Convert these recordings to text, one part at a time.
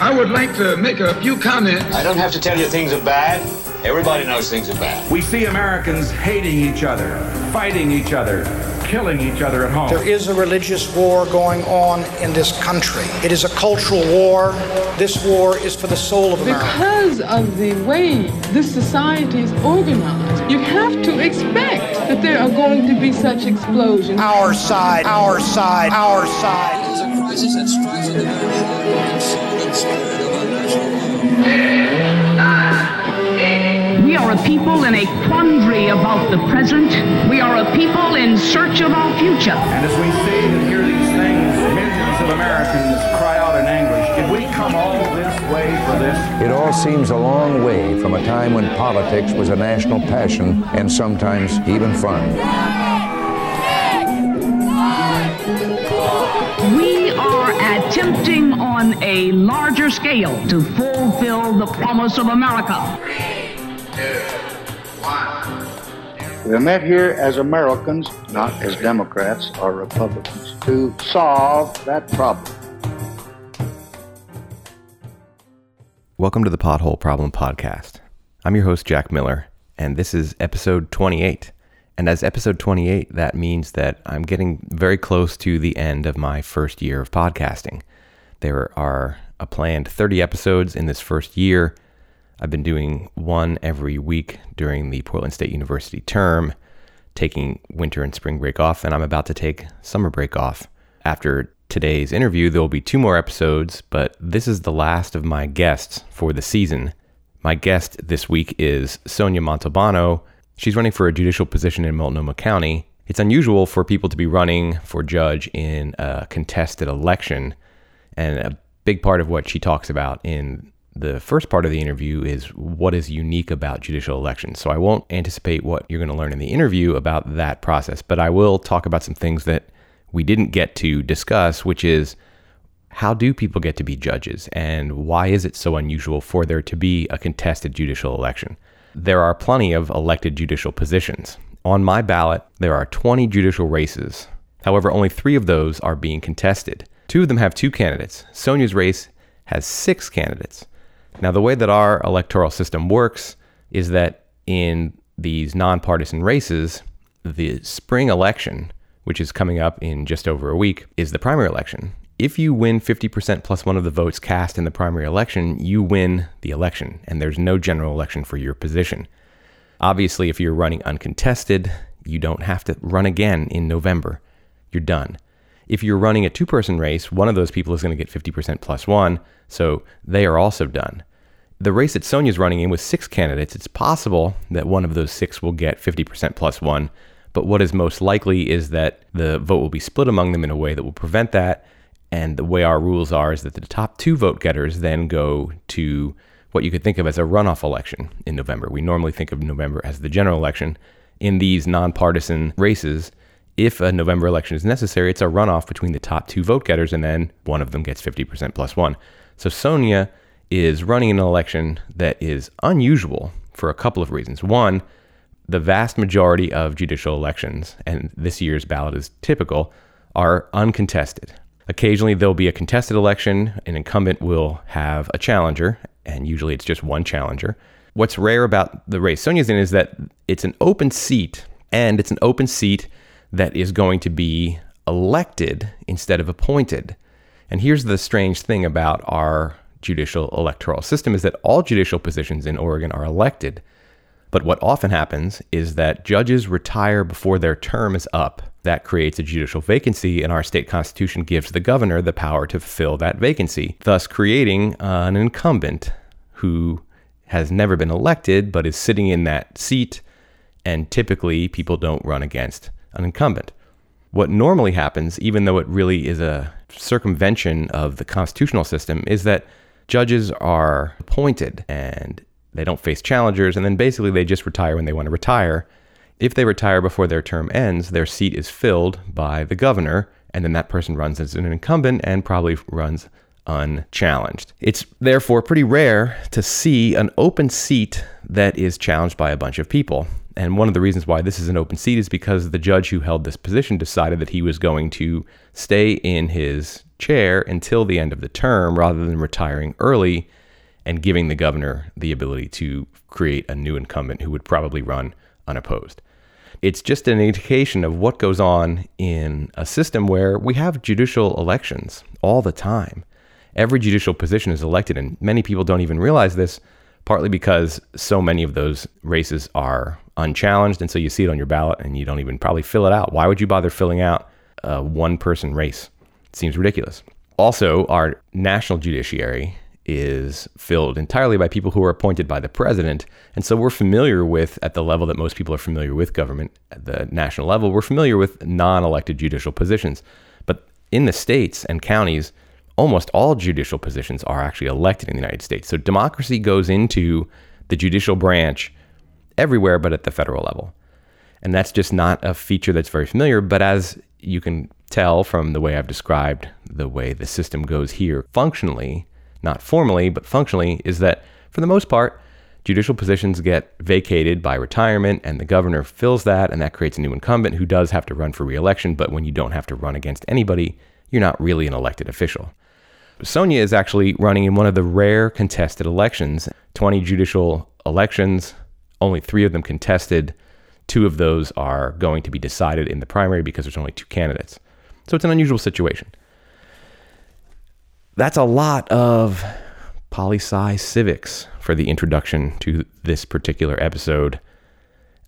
I would like to make a few comments. I don't have to tell you things are bad. Everybody knows things are bad. We see Americans hating each other, fighting each other, killing each other at home. There is a religious war going on in this country. It is a cultural war. This war is for the soul of America. Because of the way this society is organized, you have to expect that there are going to be such explosions. Our side, our side, our side. It is a crisis that strikes at the very heart and We are a people in a quandary about the present. We are a people in search of our future. And as we see and hear these things, millions of Americans cry out in anguish, did we come all this way for this? It all seems a long way from a time when politics was a national passion and sometimes even fun. We are attempting on a larger scale to fulfill the promise of America. We are met here as Americans, not as Democrats or Republicans, to solve that problem. Welcome to the Pothole Problem Podcast. I'm your host, Jack Miller, and this is episode 28. And as episode 28, that means that I'm getting very close to the end of my first year of podcasting. There are a planned 30 episodes in this first year. I've been doing one every week during the Portland State University term, taking winter and spring break off, and I'm about to take summer break off. After today's interview, there will be two more episodes, but this is the last of my guests for the season. My guest this week is Sonia Montalbano. She's running for a judicial position in Multnomah County. It's unusual for people to be running for judge in a contested election, and a big part of what she talks about in the first part of the interview is what is unique about judicial elections. So I won't anticipate what you're going to learn in the interview about that process, but I will talk about some things that we didn't get to discuss, which is how do people get to be judges and why is it so unusual for there to be a contested judicial election? There are plenty of elected judicial positions. On my ballot, there are 20 judicial races. However, only three of those are being contested. Two of them have two candidates. Sonia's race has six candidates. Now, the way that our electoral system works is that in these nonpartisan races, the spring election, which is coming up in just over a week, is the primary election. If you win 50% plus one of the votes cast in the primary election, you win the election, and there's no general election for your position. Obviously, if you're running uncontested, you don't have to run again in November. You're done. If you're running a two person race, one of those people is going to get 50% plus one, so they are also done. The race that Sonia's running in with six candidates, it's possible that one of those six will get 50% plus one, but what is most likely is that the vote will be split among them in a way that will prevent that. And the way our rules are is that the top two vote getters then go to what you could think of as a runoff election in November. We normally think of November as the general election. In these nonpartisan races, if a November election is necessary, it's a runoff between the top two vote getters, and then one of them gets 50% plus one. So Sonia is running an election that is unusual for a couple of reasons. One, the vast majority of judicial elections, and this year's ballot is typical, are uncontested. Occasionally, there'll be a contested election. An incumbent will have a challenger, and usually it's just one challenger. What's rare about the race Sonia's in is that it's an open seat, and it's an open seat that is going to be elected instead of appointed. And here's the strange thing about our judicial electoral system is that all judicial positions in Oregon are elected. But what often happens is that judges retire before their term is up. That creates a judicial vacancy, and our state constitution gives the governor the power to fill that vacancy, thus creating uh, an incumbent who has never been elected but is sitting in that seat. And typically, people don't run against an incumbent. What normally happens, even though it really is a circumvention of the constitutional system, is that judges are appointed and they don't face challengers, and then basically they just retire when they want to retire. If they retire before their term ends, their seat is filled by the governor, and then that person runs as an incumbent and probably runs unchallenged. It's therefore pretty rare to see an open seat that is challenged by a bunch of people. And one of the reasons why this is an open seat is because the judge who held this position decided that he was going to stay in his chair until the end of the term rather than retiring early and giving the governor the ability to create a new incumbent who would probably run unopposed. It's just an indication of what goes on in a system where we have judicial elections all the time. Every judicial position is elected, and many people don't even realize this, partly because so many of those races are unchallenged. And so you see it on your ballot and you don't even probably fill it out. Why would you bother filling out a one person race? It seems ridiculous. Also, our national judiciary is filled entirely by people who are appointed by the president. And so we're familiar with, at the level that most people are familiar with government at the national level, we're familiar with non elected judicial positions. But in the states and counties, almost all judicial positions are actually elected in the United States. So democracy goes into the judicial branch everywhere but at the federal level. And that's just not a feature that's very familiar. But as you can tell from the way I've described the way the system goes here functionally, not formally, but functionally, is that for the most part, judicial positions get vacated by retirement and the governor fills that and that creates a new incumbent who does have to run for reelection. But when you don't have to run against anybody, you're not really an elected official. Sonia is actually running in one of the rare contested elections 20 judicial elections, only three of them contested. Two of those are going to be decided in the primary because there's only two candidates. So it's an unusual situation. That's a lot of poli sci civics for the introduction to this particular episode.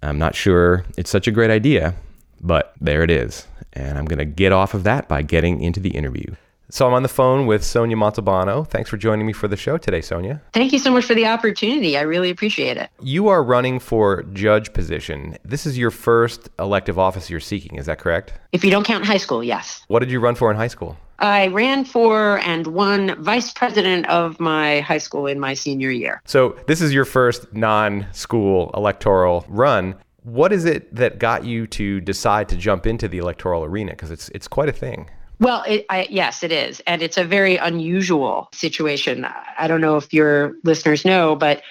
I'm not sure it's such a great idea, but there it is. And I'm going to get off of that by getting into the interview. So I'm on the phone with Sonia Montalbano. Thanks for joining me for the show today, Sonia. Thank you so much for the opportunity. I really appreciate it. You are running for judge position. This is your first elective office you're seeking, is that correct? If you don't count high school, yes. What did you run for in high school? I ran for and won vice president of my high school in my senior year. So this is your first non-school electoral run. What is it that got you to decide to jump into the electoral arena? Because it's it's quite a thing. Well, it, I, yes, it is. And it's a very unusual situation. I don't know if your listeners know, but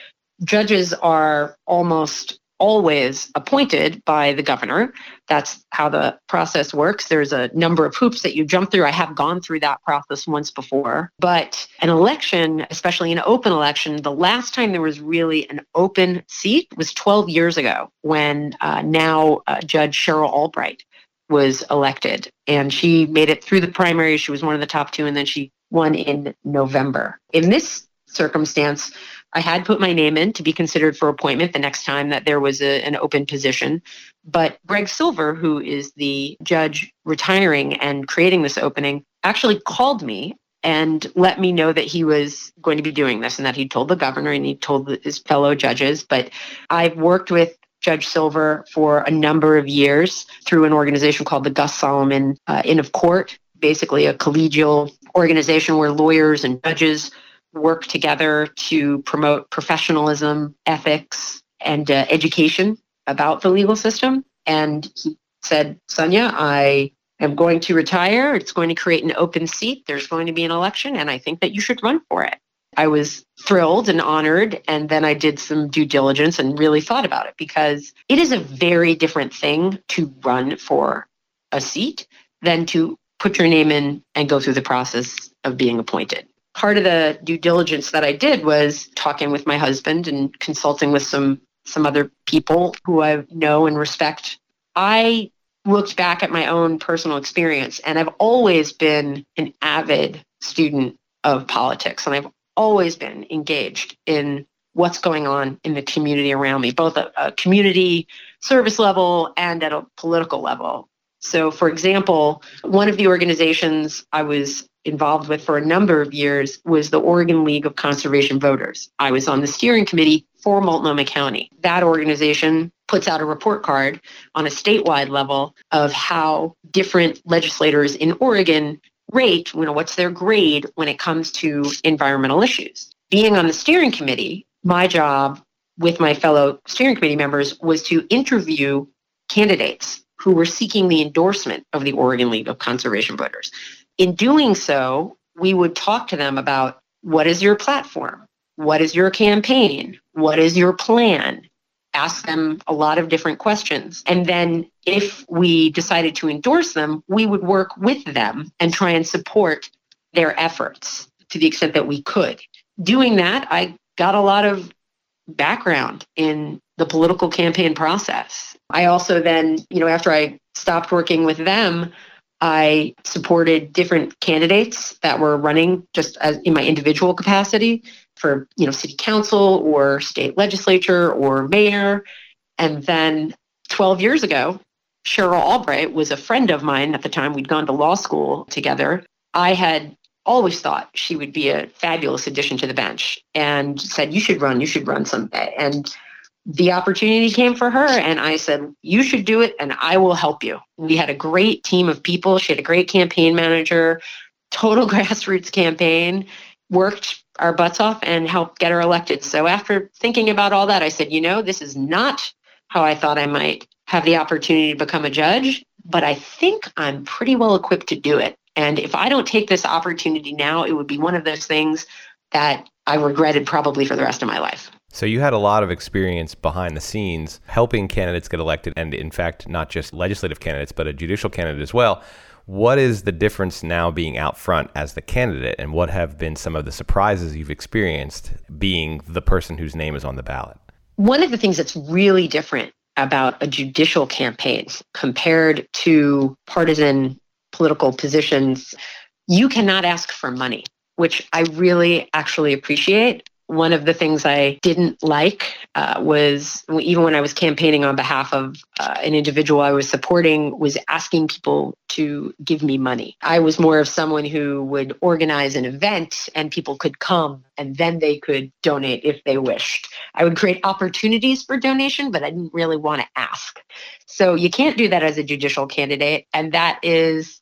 judges are almost always appointed by the governor. That's how the process works. There's a number of hoops that you jump through. I have gone through that process once before. But an election, especially an open election, the last time there was really an open seat was 12 years ago when uh, now uh, Judge Cheryl Albrecht was elected and she made it through the primary. She was one of the top two and then she won in November. In this circumstance, I had put my name in to be considered for appointment the next time that there was a, an open position. But Greg Silver, who is the judge retiring and creating this opening, actually called me and let me know that he was going to be doing this and that he told the governor and he told his fellow judges. But I've worked with Judge Silver for a number of years through an organization called the Gus Solomon uh, Inn of Court, basically a collegial organization where lawyers and judges work together to promote professionalism, ethics, and uh, education about the legal system. And he said, Sonia, I am going to retire. It's going to create an open seat. There's going to be an election, and I think that you should run for it. I was thrilled and honored. And then I did some due diligence and really thought about it because it is a very different thing to run for a seat than to put your name in and go through the process of being appointed. Part of the due diligence that I did was talking with my husband and consulting with some some other people who I know and respect. I looked back at my own personal experience and I've always been an avid student of politics and I've always been engaged in what's going on in the community around me, both at a community service level and at a political level. So, for example, one of the organizations I was involved with for a number of years was the Oregon League of Conservation Voters. I was on the steering committee for Multnomah County. That organization puts out a report card on a statewide level of how different legislators in Oregon rate, you know, what's their grade when it comes to environmental issues. Being on the steering committee, my job with my fellow steering committee members was to interview candidates who were seeking the endorsement of the Oregon League of Conservation Voters. In doing so, we would talk to them about what is your platform? What is your campaign? What is your plan? ask them a lot of different questions. And then if we decided to endorse them, we would work with them and try and support their efforts to the extent that we could. Doing that, I got a lot of background in the political campaign process. I also then, you know, after I stopped working with them, I supported different candidates that were running just as in my individual capacity for, you know, city council or state legislature or mayor. And then 12 years ago, Cheryl Albrecht was a friend of mine at the time. We'd gone to law school together. I had always thought she would be a fabulous addition to the bench and said, You should run, you should run someday. And the opportunity came for her and I said, You should do it and I will help you. We had a great team of people. She had a great campaign manager, total grassroots campaign, worked our butts off and helped get her elected. So after thinking about all that, I said, You know, this is not how I thought I might have the opportunity to become a judge, but I think I'm pretty well equipped to do it. And if I don't take this opportunity now, it would be one of those things that I regretted probably for the rest of my life. So you had a lot of experience behind the scenes helping candidates get elected, and in fact, not just legislative candidates, but a judicial candidate as well. What is the difference now being out front as the candidate, and what have been some of the surprises you've experienced being the person whose name is on the ballot? One of the things that's really different about a judicial campaign compared to partisan political positions, you cannot ask for money, which I really actually appreciate. One of the things I didn't like uh, was even when I was campaigning on behalf of uh, an individual I was supporting, was asking people to give me money. I was more of someone who would organize an event and people could come and then they could donate if they wished. I would create opportunities for donation, but I didn't really want to ask. So you can't do that as a judicial candidate. And that is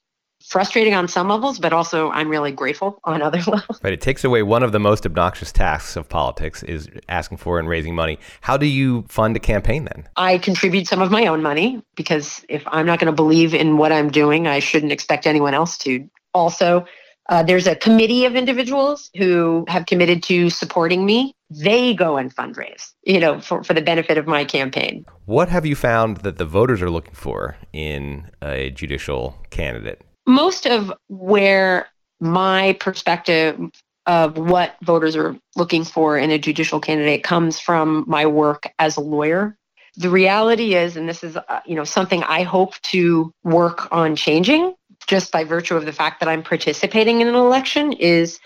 frustrating on some levels, but also I'm really grateful on other levels. Right. It takes away one of the most obnoxious tasks of politics is asking for and raising money. How do you fund a campaign then? I contribute some of my own money because if I'm not going to believe in what I'm doing, I shouldn't expect anyone else to. Also, uh, there's a committee of individuals who have committed to supporting me. They go and fundraise, you know, for, for the benefit of my campaign. What have you found that the voters are looking for in a judicial candidate? Most of where my perspective of what voters are looking for in a judicial candidate comes from my work as a lawyer. The reality is, and this is uh, you know something I hope to work on changing, just by virtue of the fact that I'm participating in an election, is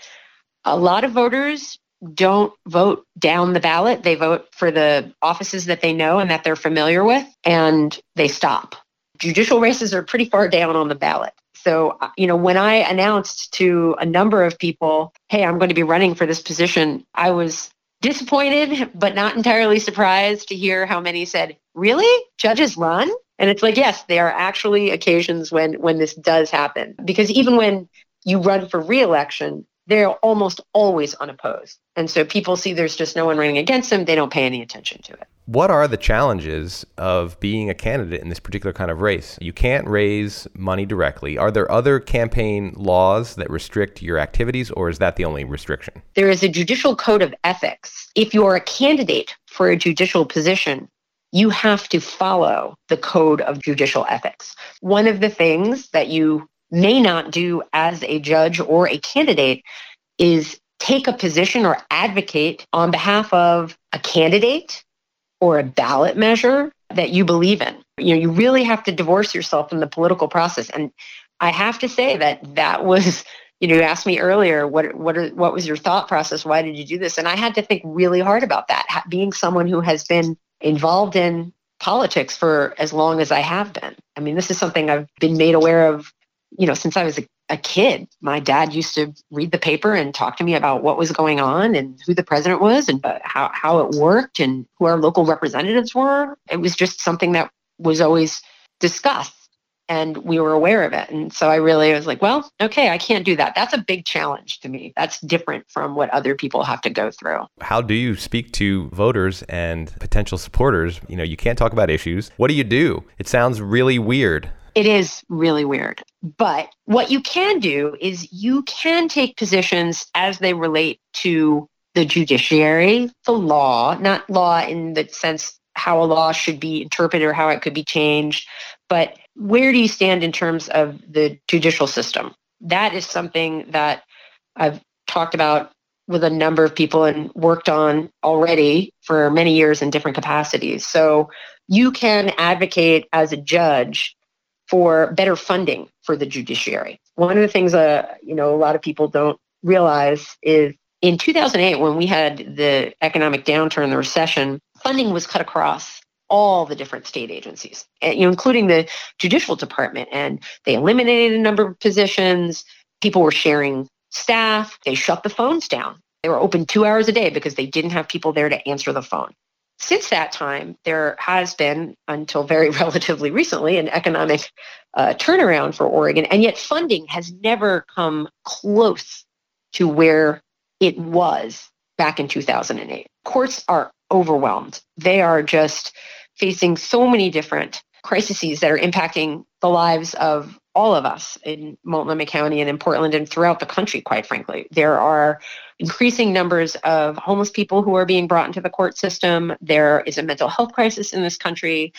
a lot of voters don't vote down the ballot. They vote for the offices that they know and that they're familiar with, and they stop. Judicial races are pretty far down on the ballot. So, uh, you know, when I announced to a number of people, hey, I'm going to be running for this position, I was disappointed, but not entirely surprised to hear how many said, really? Judges run? And it's like, yes, there are actually occasions when when this does happen. Because even when you run for reelection, they're almost always unopposed. And so people see there's just no one running against them, they don't pay any attention to it. What are the challenges of being a candidate in this particular kind of race? You can't raise money directly. Are there other campaign laws that restrict your activities, or is that the only restriction? There is a judicial code of ethics. If you're a candidate for a judicial position, you have to follow the code of judicial ethics. One of the things that you may not do as a judge or a candidate is take a position or advocate on behalf of a candidate or a ballot measure that you believe in. You know, you really have to divorce yourself from the political process. And I have to say that that was, you know, you asked me earlier, what what are, what was your thought process? Why did you do this? And I had to think really hard about that. Being someone who has been involved in politics for as long as I have been. I mean, this is something I've been made aware of, you know, since I was a a kid. My dad used to read the paper and talk to me about what was going on and who the president was and how, how it worked and who our local representatives were. It was just something that was always discussed and we were aware of it. And so I really was like, well, okay, I can't do that. That's a big challenge to me. That's different from what other people have to go through. How do you speak to voters and potential supporters? You know, you can't talk about issues. What do you do? It sounds really weird. It is really weird. But what you can do is you can take positions as they relate to the judiciary, the law, not law in the sense how a law should be interpreted or how it could be changed. But where do you stand in terms of the judicial system? That is something that I've talked about with a number of people and worked on already for many years in different capacities. So you can advocate as a judge for better funding for the judiciary. One of the things uh, you know a lot of people don't realize is in 2008 when we had the economic downturn, the recession, funding was cut across all the different state agencies, eh, you know, including the judicial department, and they eliminated a number of positions. People were sharing staff. They shut the phones down. They were open two hours a day because they didn't have people there to answer the phone. Since that time, there has been, until very relatively recently, an economic uh, turnaround for Oregon, and yet funding has never come close to where it was back in 2008. Courts are overwhelmed. They are just facing so many different crises that are impacting the lives of all of us in Multnomah County and in Portland and throughout the country, quite frankly. There are increasing numbers of homeless people who are being brought into the court system. There is a mental health crisis in this country.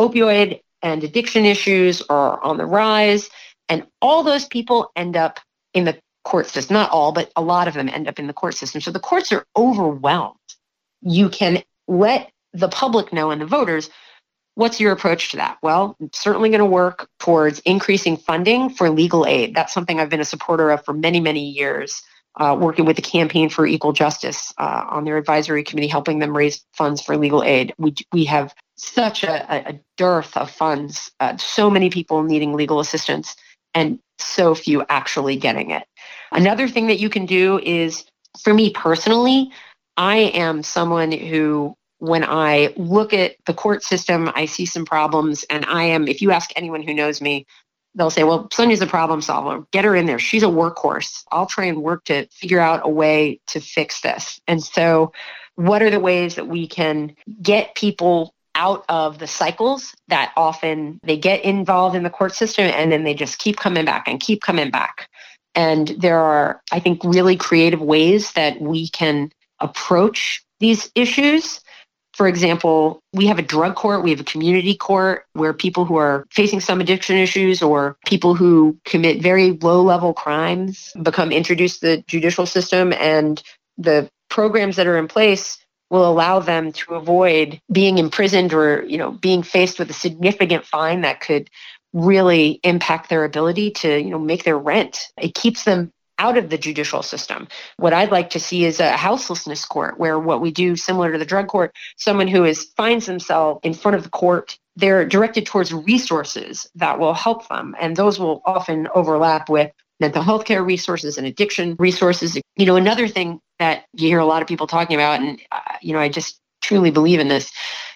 Opioid and addiction issues are on the rise. And all those people end up in the court system. Not all, but a lot of them end up in the court system. So the courts are overwhelmed. You can let the public know and the voters What's your approach to that? Well, I'm certainly going to work towards increasing funding for legal aid. That's something I've been a supporter of for many, many years, uh, working with the Campaign for Equal Justice uh, on their advisory committee, helping them raise funds for legal aid. We, we have such a, a dearth of funds, uh, so many people needing legal assistance, and so few actually getting it. Another thing that you can do is, for me personally, I am someone who when I look at the court system, I see some problems. And I am, if you ask anyone who knows me, they'll say, well, Sonia's a problem solver. Get her in there. She's a workhorse. I'll try and work to figure out a way to fix this. And so, what are the ways that we can get people out of the cycles that often they get involved in the court system and then they just keep coming back and keep coming back? And there are, I think, really creative ways that we can approach these issues for example, we have a drug court, we have a community court where people who are facing some addiction issues or people who commit very low level crimes become introduced to the judicial system and the programs that are in place will allow them to avoid being imprisoned or you know being faced with a significant fine that could really impact their ability to you know make their rent. It keeps them out of the judicial system. What I'd like to see is a houselessness court where what we do similar to the drug court, someone who is finds themselves in front of the court, they're directed towards resources that will help them. And those will often overlap with mental health care resources and addiction resources. You know, another thing that you hear a lot of people talking about, and, uh, you know, I just truly believe in this,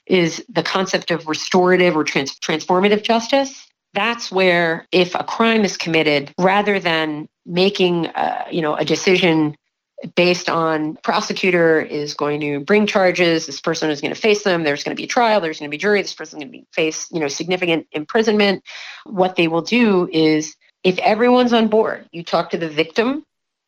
is the concept of restorative or trans- transformative justice that's where if a crime is committed rather than making uh, you know a decision based on prosecutor is going to bring charges this person is going to face them there's going to be a trial there's going to be jury this person is going to be face you know significant imprisonment what they will do is if everyone's on board you talk to the victim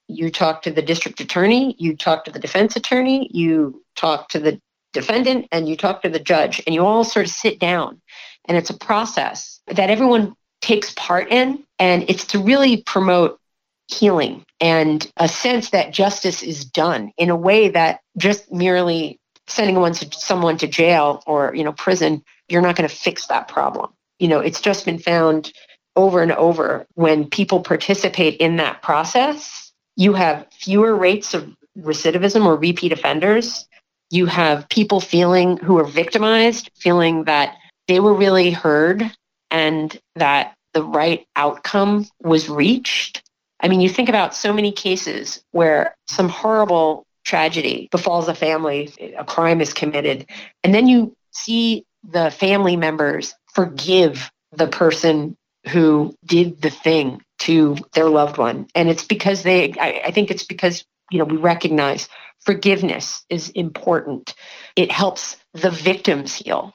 you talk to the district attorney you talk to the defense attorney you talk to the defendant and you talk to the judge and you all sort of sit down and it's a process that everyone takes part in and it's to really promote healing and a sense that justice is done in a way that just merely sending someone to, someone to jail or you know prison you're not going to fix that problem. You know it's just been found over and over when people participate in that process you have fewer rates of recidivism or repeat offenders. You have people feeling who are victimized feeling that they were really heard and that the right outcome was reached I mean, you think about so many cases where some horrible tragedy befalls a family, a crime is committed, and then you see the family members forgive the person who did the thing to their loved one. And it's because they, I, I think it's because, you know, we recognize forgiveness is important. It helps the victims heal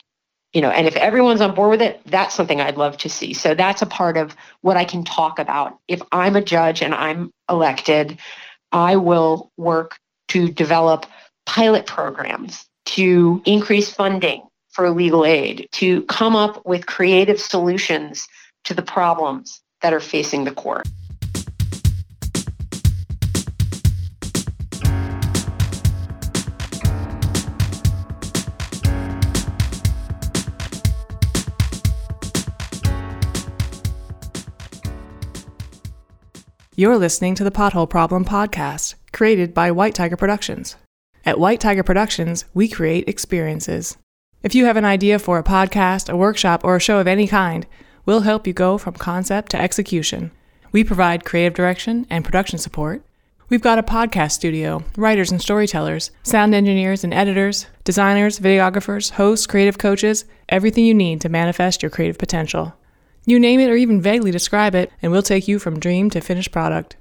you know and if everyone's on board with it that's something i'd love to see so that's a part of what i can talk about if i'm a judge and i'm elected i will work to develop pilot programs to increase funding for legal aid to come up with creative solutions to the problems that are facing the court. You're listening to the Pothole Problem podcast, created by White Tiger Productions. At White Tiger Productions, we create experiences. If you have an idea for a podcast, a workshop, or a show of any kind, we'll help you go from concept to execution. We provide creative direction and production support. We've got a podcast studio, writers and storytellers, sound engineers and editors, designers, videographers, hosts, creative coaches, everything you need to manifest your creative potential. You name it or even vaguely describe it, and we'll take you from dream to finished product.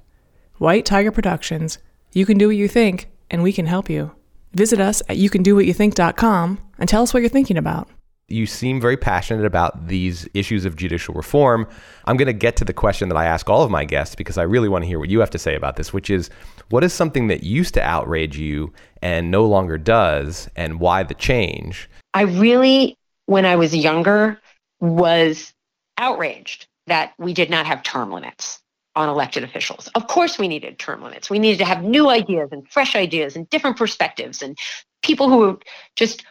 White Tiger Productions. You can do what you think, and we can help you. Visit us at youcandowhatyouthink.com and tell us what you're thinking about. You seem very passionate about these issues of judicial reform. I'm going to get to the question that I ask all of my guests because I really want to hear what you have to say about this, which is what is something that used to outrage you and no longer does, and why the change? I really, when I was younger, was outraged that we did not have term limits on elected officials. Of course, we needed term limits. We needed to have new ideas and fresh ideas and different perspectives and people who were just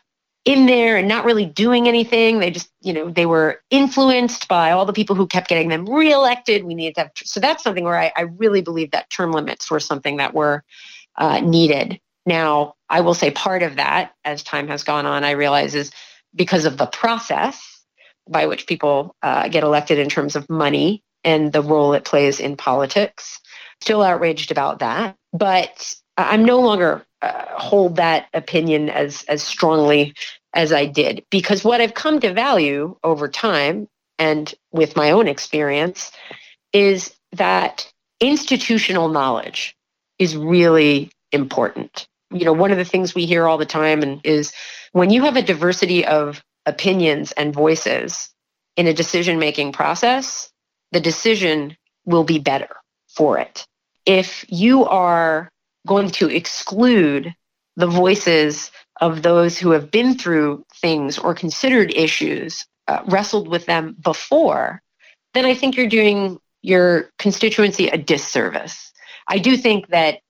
in there and not really doing anything. They just, you know, they were influenced by all the people who kept getting them reelected. We needed to have, so that's something where I, I really believe that term limits were something that were uh, needed. Now, I will say part of that, as time has gone on, I realize is because of the process by which people uh, get elected in terms of money and the role it plays in politics. Still outraged about that, but I'm no longer uh, hold that opinion as as strongly as I did because what I've come to value over time and with my own experience is that institutional knowledge is really important. You know, one of the things we hear all the time and is when you have a diversity of opinions and voices in a decision making process, the decision will be better for it. If you are going to exclude the voices of those who have been through things or considered issues, uh, wrestled with them before, then I think you're doing your constituency a disservice. I do think that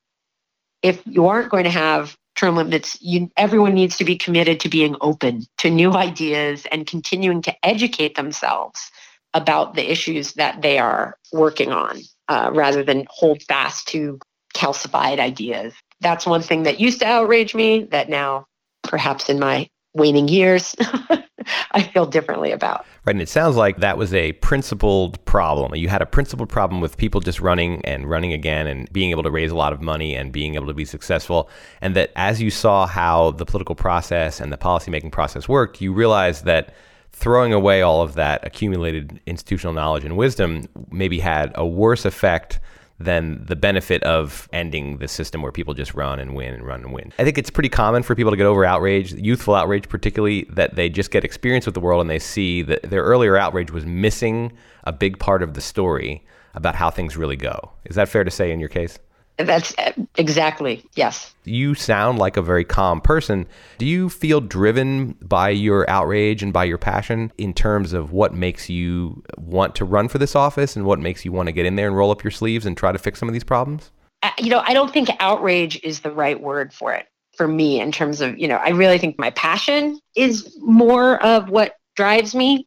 if you aren't going to have limits, you, everyone needs to be committed to being open to new ideas and continuing to educate themselves about the issues that they are working on uh, rather than hold fast to calcified ideas. That's one thing that used to outrage me that now, perhaps in my waning years, I feel differently about. Right. And it sounds like that was a principled problem. You had a principled problem with people just running and running again and being able to raise a lot of money and being able to be successful. And that as you saw how the political process and the policymaking process worked, you realized that throwing away all of that accumulated institutional knowledge and wisdom maybe had a worse effect than the benefit of ending the system where people just run and win and run and win. I think it's pretty common for people to get over outrage, youthful outrage particularly, that they just get experience with the world and they see that their earlier outrage was missing a big part of the story about how things really go. Is that fair to say in your case? That's uh, exactly, yes. You sound like a very calm person. Do you feel driven by your outrage and by your passion in terms of what makes you want to run for this office and what makes you want to get in there and roll up your sleeves and try to fix some of these problems? you know, I don't think outrage is the right word for it for me in terms of, you know, I really think my passion is more of what drives me.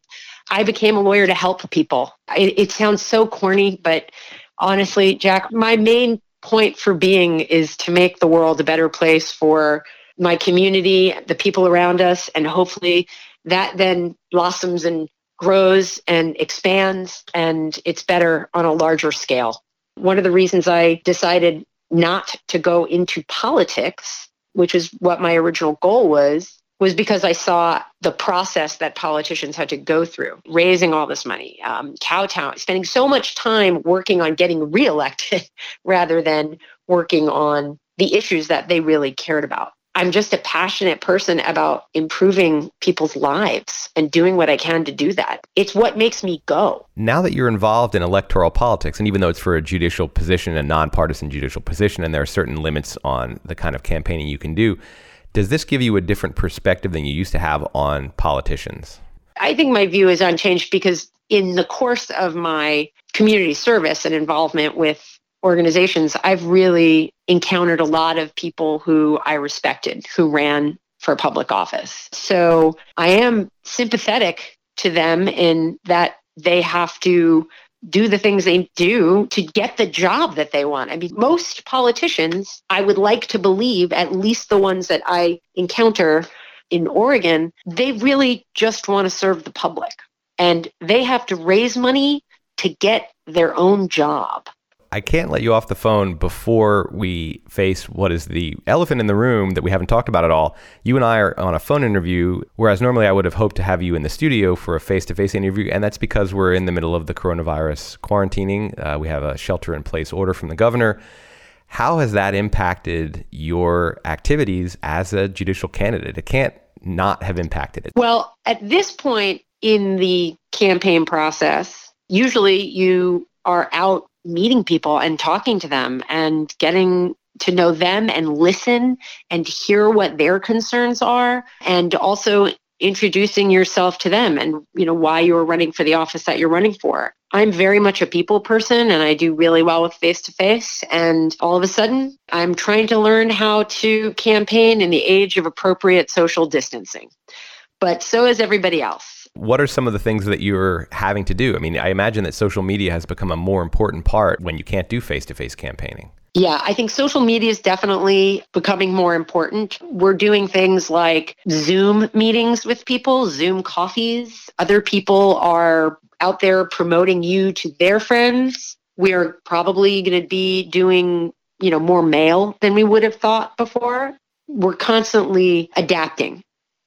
I became a lawyer to help people. It, it sounds so corny, but honestly, Jack, my main point for being is to make the world a better place for my community, the people around us, and hopefully that then blossoms and grows and expands and it's better on a larger scale. One of the reasons I decided not to go into politics, which is what my original goal was, was because I saw the process that politicians had to go through, raising all this money, um, spending so much time working on getting reelected rather than working on the issues that they really cared about. I'm just a passionate person about improving people's lives and doing what I can to do that. It's what makes me go. Now that you're involved in electoral politics, and even though it's for a judicial position, a nonpartisan judicial position, and there are certain limits on the kind of campaigning you can do, Does this give you a different perspective than you used to have on politicians? I think my view is unchanged because in the course of my community service and involvement with organizations, I've really encountered a lot of people who I respected who ran for public office. So I am sympathetic to them in that they have to do the things they do to get the job that they want. I mean, most politicians, I would like to believe, at least the ones that I encounter in Oregon, they really just want to serve the public. And they have to raise money to get their own job. I can't let you off the phone before we face what is the elephant in the room that we haven't talked about at all. You and I are on a phone interview, whereas normally I would have hoped to have you in the studio for a face to face interview, and that's because we're in the middle of the coronavirus quarantining. Uh, we have a shelter in place order from the governor. How has that impacted your activities as a judicial candidate? It can't not have impacted it. Well, at this point in the campaign process, usually you are out meeting people and talking to them and getting to know them and listen and hear what their concerns are and also introducing yourself to them and you know why you're running for the office that you're running for. I'm very much a people person and i do really well with face to face and all of a sudden i'm trying to learn how to campaign in the age of appropriate social distancing. But so is everybody else what are some of the things that you're having to do? I mean, I imagine that social media has become a more important part when you can't do face to face campaigning. Yeah, I think social media is definitely becoming more important. We're doing things like Zoom meetings with people, Zoom coffees. Other people are out there promoting you to their friends. We're probably going to be doing, you know, more mail than we would have thought before. We're constantly adapting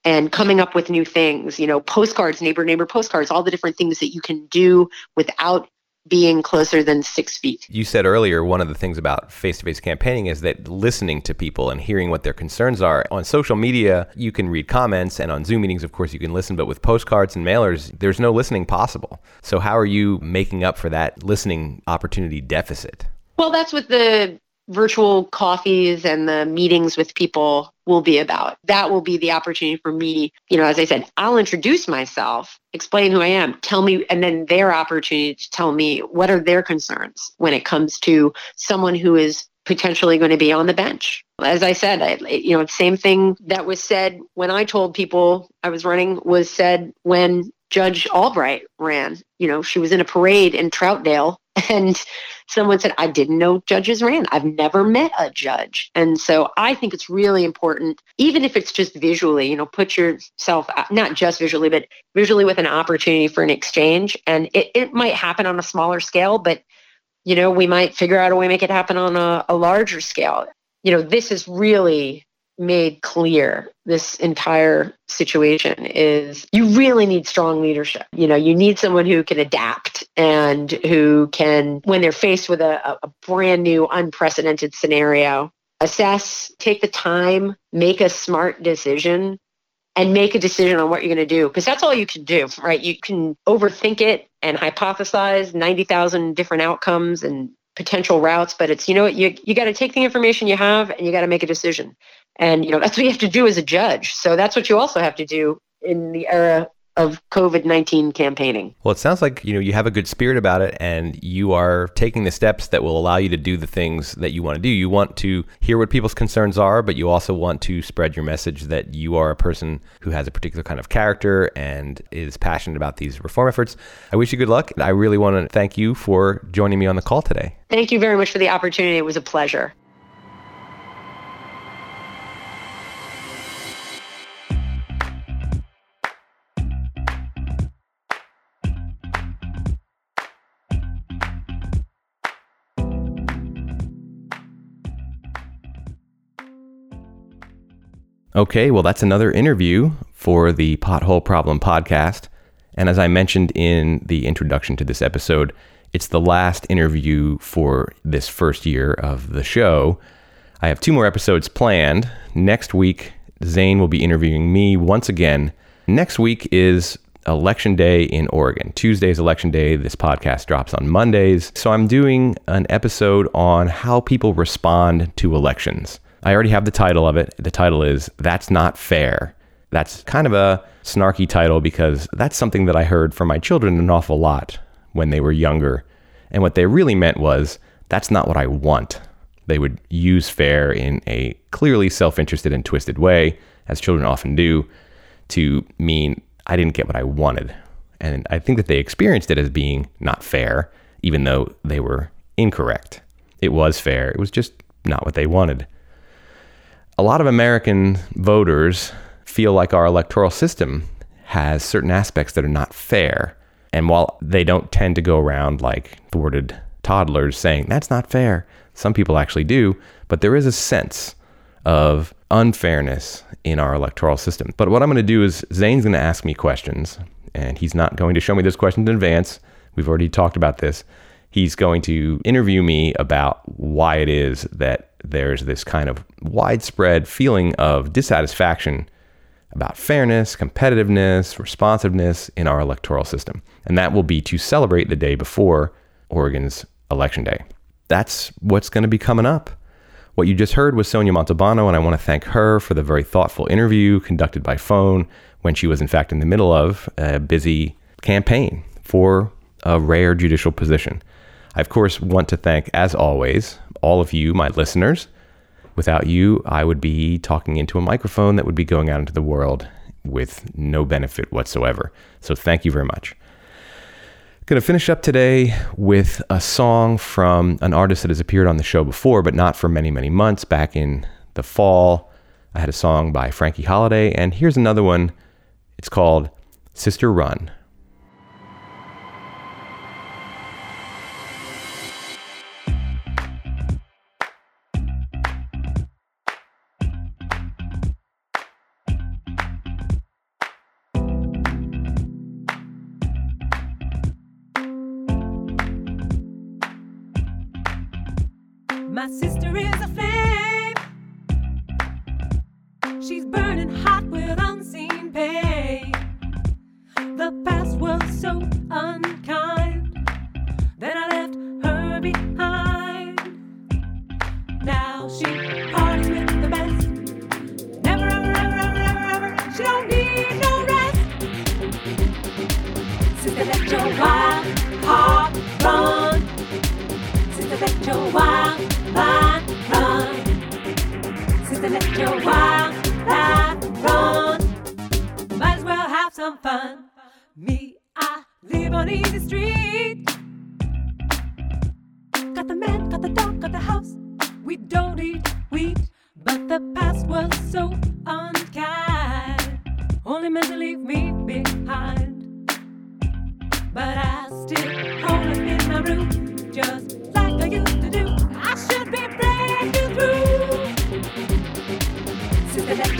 and coming up with new things, you know, postcards, neighbor, neighbor postcards, all the different things that you can do without being closer than six feet. You said earlier one of the things about face to face campaigning is that listening to people and hearing what their concerns are. On social media, you can read comments, and on Zoom meetings, of course, you can listen, but with postcards and mailers, there's no listening possible. So, how are you making up for that listening opportunity deficit? Well, that's what the virtual coffees and the meetings with people will be about. That will be the opportunity for me. You know, as I said, I'll introduce myself, explain who I am, tell me, and then their opportunity to tell me what are their concerns when it comes to someone who is potentially going to be on the bench. As I said, I, you know, same thing that was said when I told people I was running was said when Judge Albrecht ran. You know, she was in a parade in Troutdale and someone said, I didn't know judges ran. I've never met a judge. And so I think it's really important, even if it's just visually, you know, put yourself, not just visually, but visually with an opportunity for an exchange. And it, it might happen on a smaller scale, but, you know, we might figure out a way to make it happen on a, a larger scale. You know, this is really made clear this entire situation is you really need strong leadership. You know, you need someone who can adapt and who can, when they're faced with a, a brand new, unprecedented scenario, assess, take the time, make a smart decision, and make a decision on what you're going to do. Because that's all you can do, right? You can overthink it and hypothesize 90,000 different outcomes and potential routes, but it's, you know, you, you got to take the information you have and you got to make a decision. And, you know, that's what you have to do as a judge. So that's what you also have to do in the era of COVID 19 campaigning. Well, it sounds like, you know, you have a good spirit about it and you are taking the steps that will allow you to do the things that you want to do. You want to hear what people's concerns are, but you also want to spread your message that you are a person who has a particular kind of character and is passionate about these reform efforts. I wish you good luck. I really want to thank you for joining me on the call today. Thank you very much for the opportunity. It was a pleasure. Okay, well, that's another interview for the Pothole Problem podcast. And as I mentioned in the introduction to this episode, it's the last interview for this first year of the show. I have two more episodes planned. Next week, Zane will be interviewing me once again. Next week is Election Day in Oregon. Tuesday is Election Day. This podcast drops on Mondays. So I'm doing an episode on how people respond to elections I already have the title of it. The title is That's Not Fair. That's kind of a snarky title because that's something that I heard from my children an awful lot when they were younger. And what they really meant was, That's not what I want. They would use fair in a clearly self interested and twisted way, as children often do, to mean I didn't get what I wanted. And I think that they experienced it as being not fair, even though they were incorrect. It was fair, it was just not what they wanted. A lot of American voters feel like our electoral system has certain aspects that are not fair. And while they don't tend to go around like thwarted toddlers saying, that's not fair, some people actually do, but there is a sense of unfairness in our electoral system. But what I'm going to do is Zane's going to ask me questions, and he's not going to show me those questions in advance. We've already talked about this. He's going to interview me about why it is that there's this kind of widespread feeling of dissatisfaction about fairness, competitiveness, responsiveness in our electoral system. And that will be to celebrate the day before Oregon's election day. That's what's going to be coming up. What you just heard was Sonia Montalbano, and I want to thank her for the very thoughtful interview conducted by phone when she was, in fact, in the middle of a busy campaign for a rare judicial position. I, of course, want to thank, as always, all of you, my listeners. Without you, I would be talking into a microphone that would be going out into the world with no benefit whatsoever. So, thank you very much. Going to finish up today with a song from an artist that has appeared on the show before, but not for many, many months. Back in the fall, I had a song by Frankie Holiday, and here's another one. It's called Sister Run. My sister is a flame. She's burning hot with unseen pain. The past was so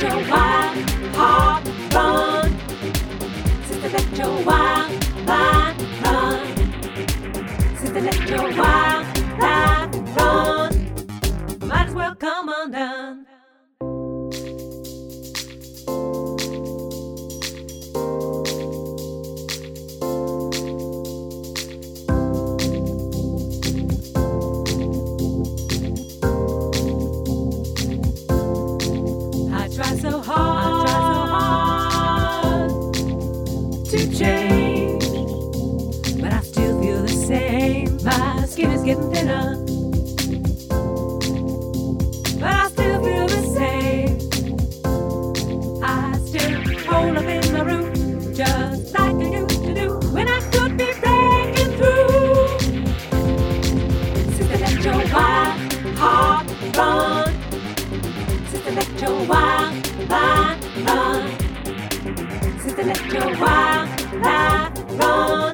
your wild Sister, let your wild life run. Let your wild life run.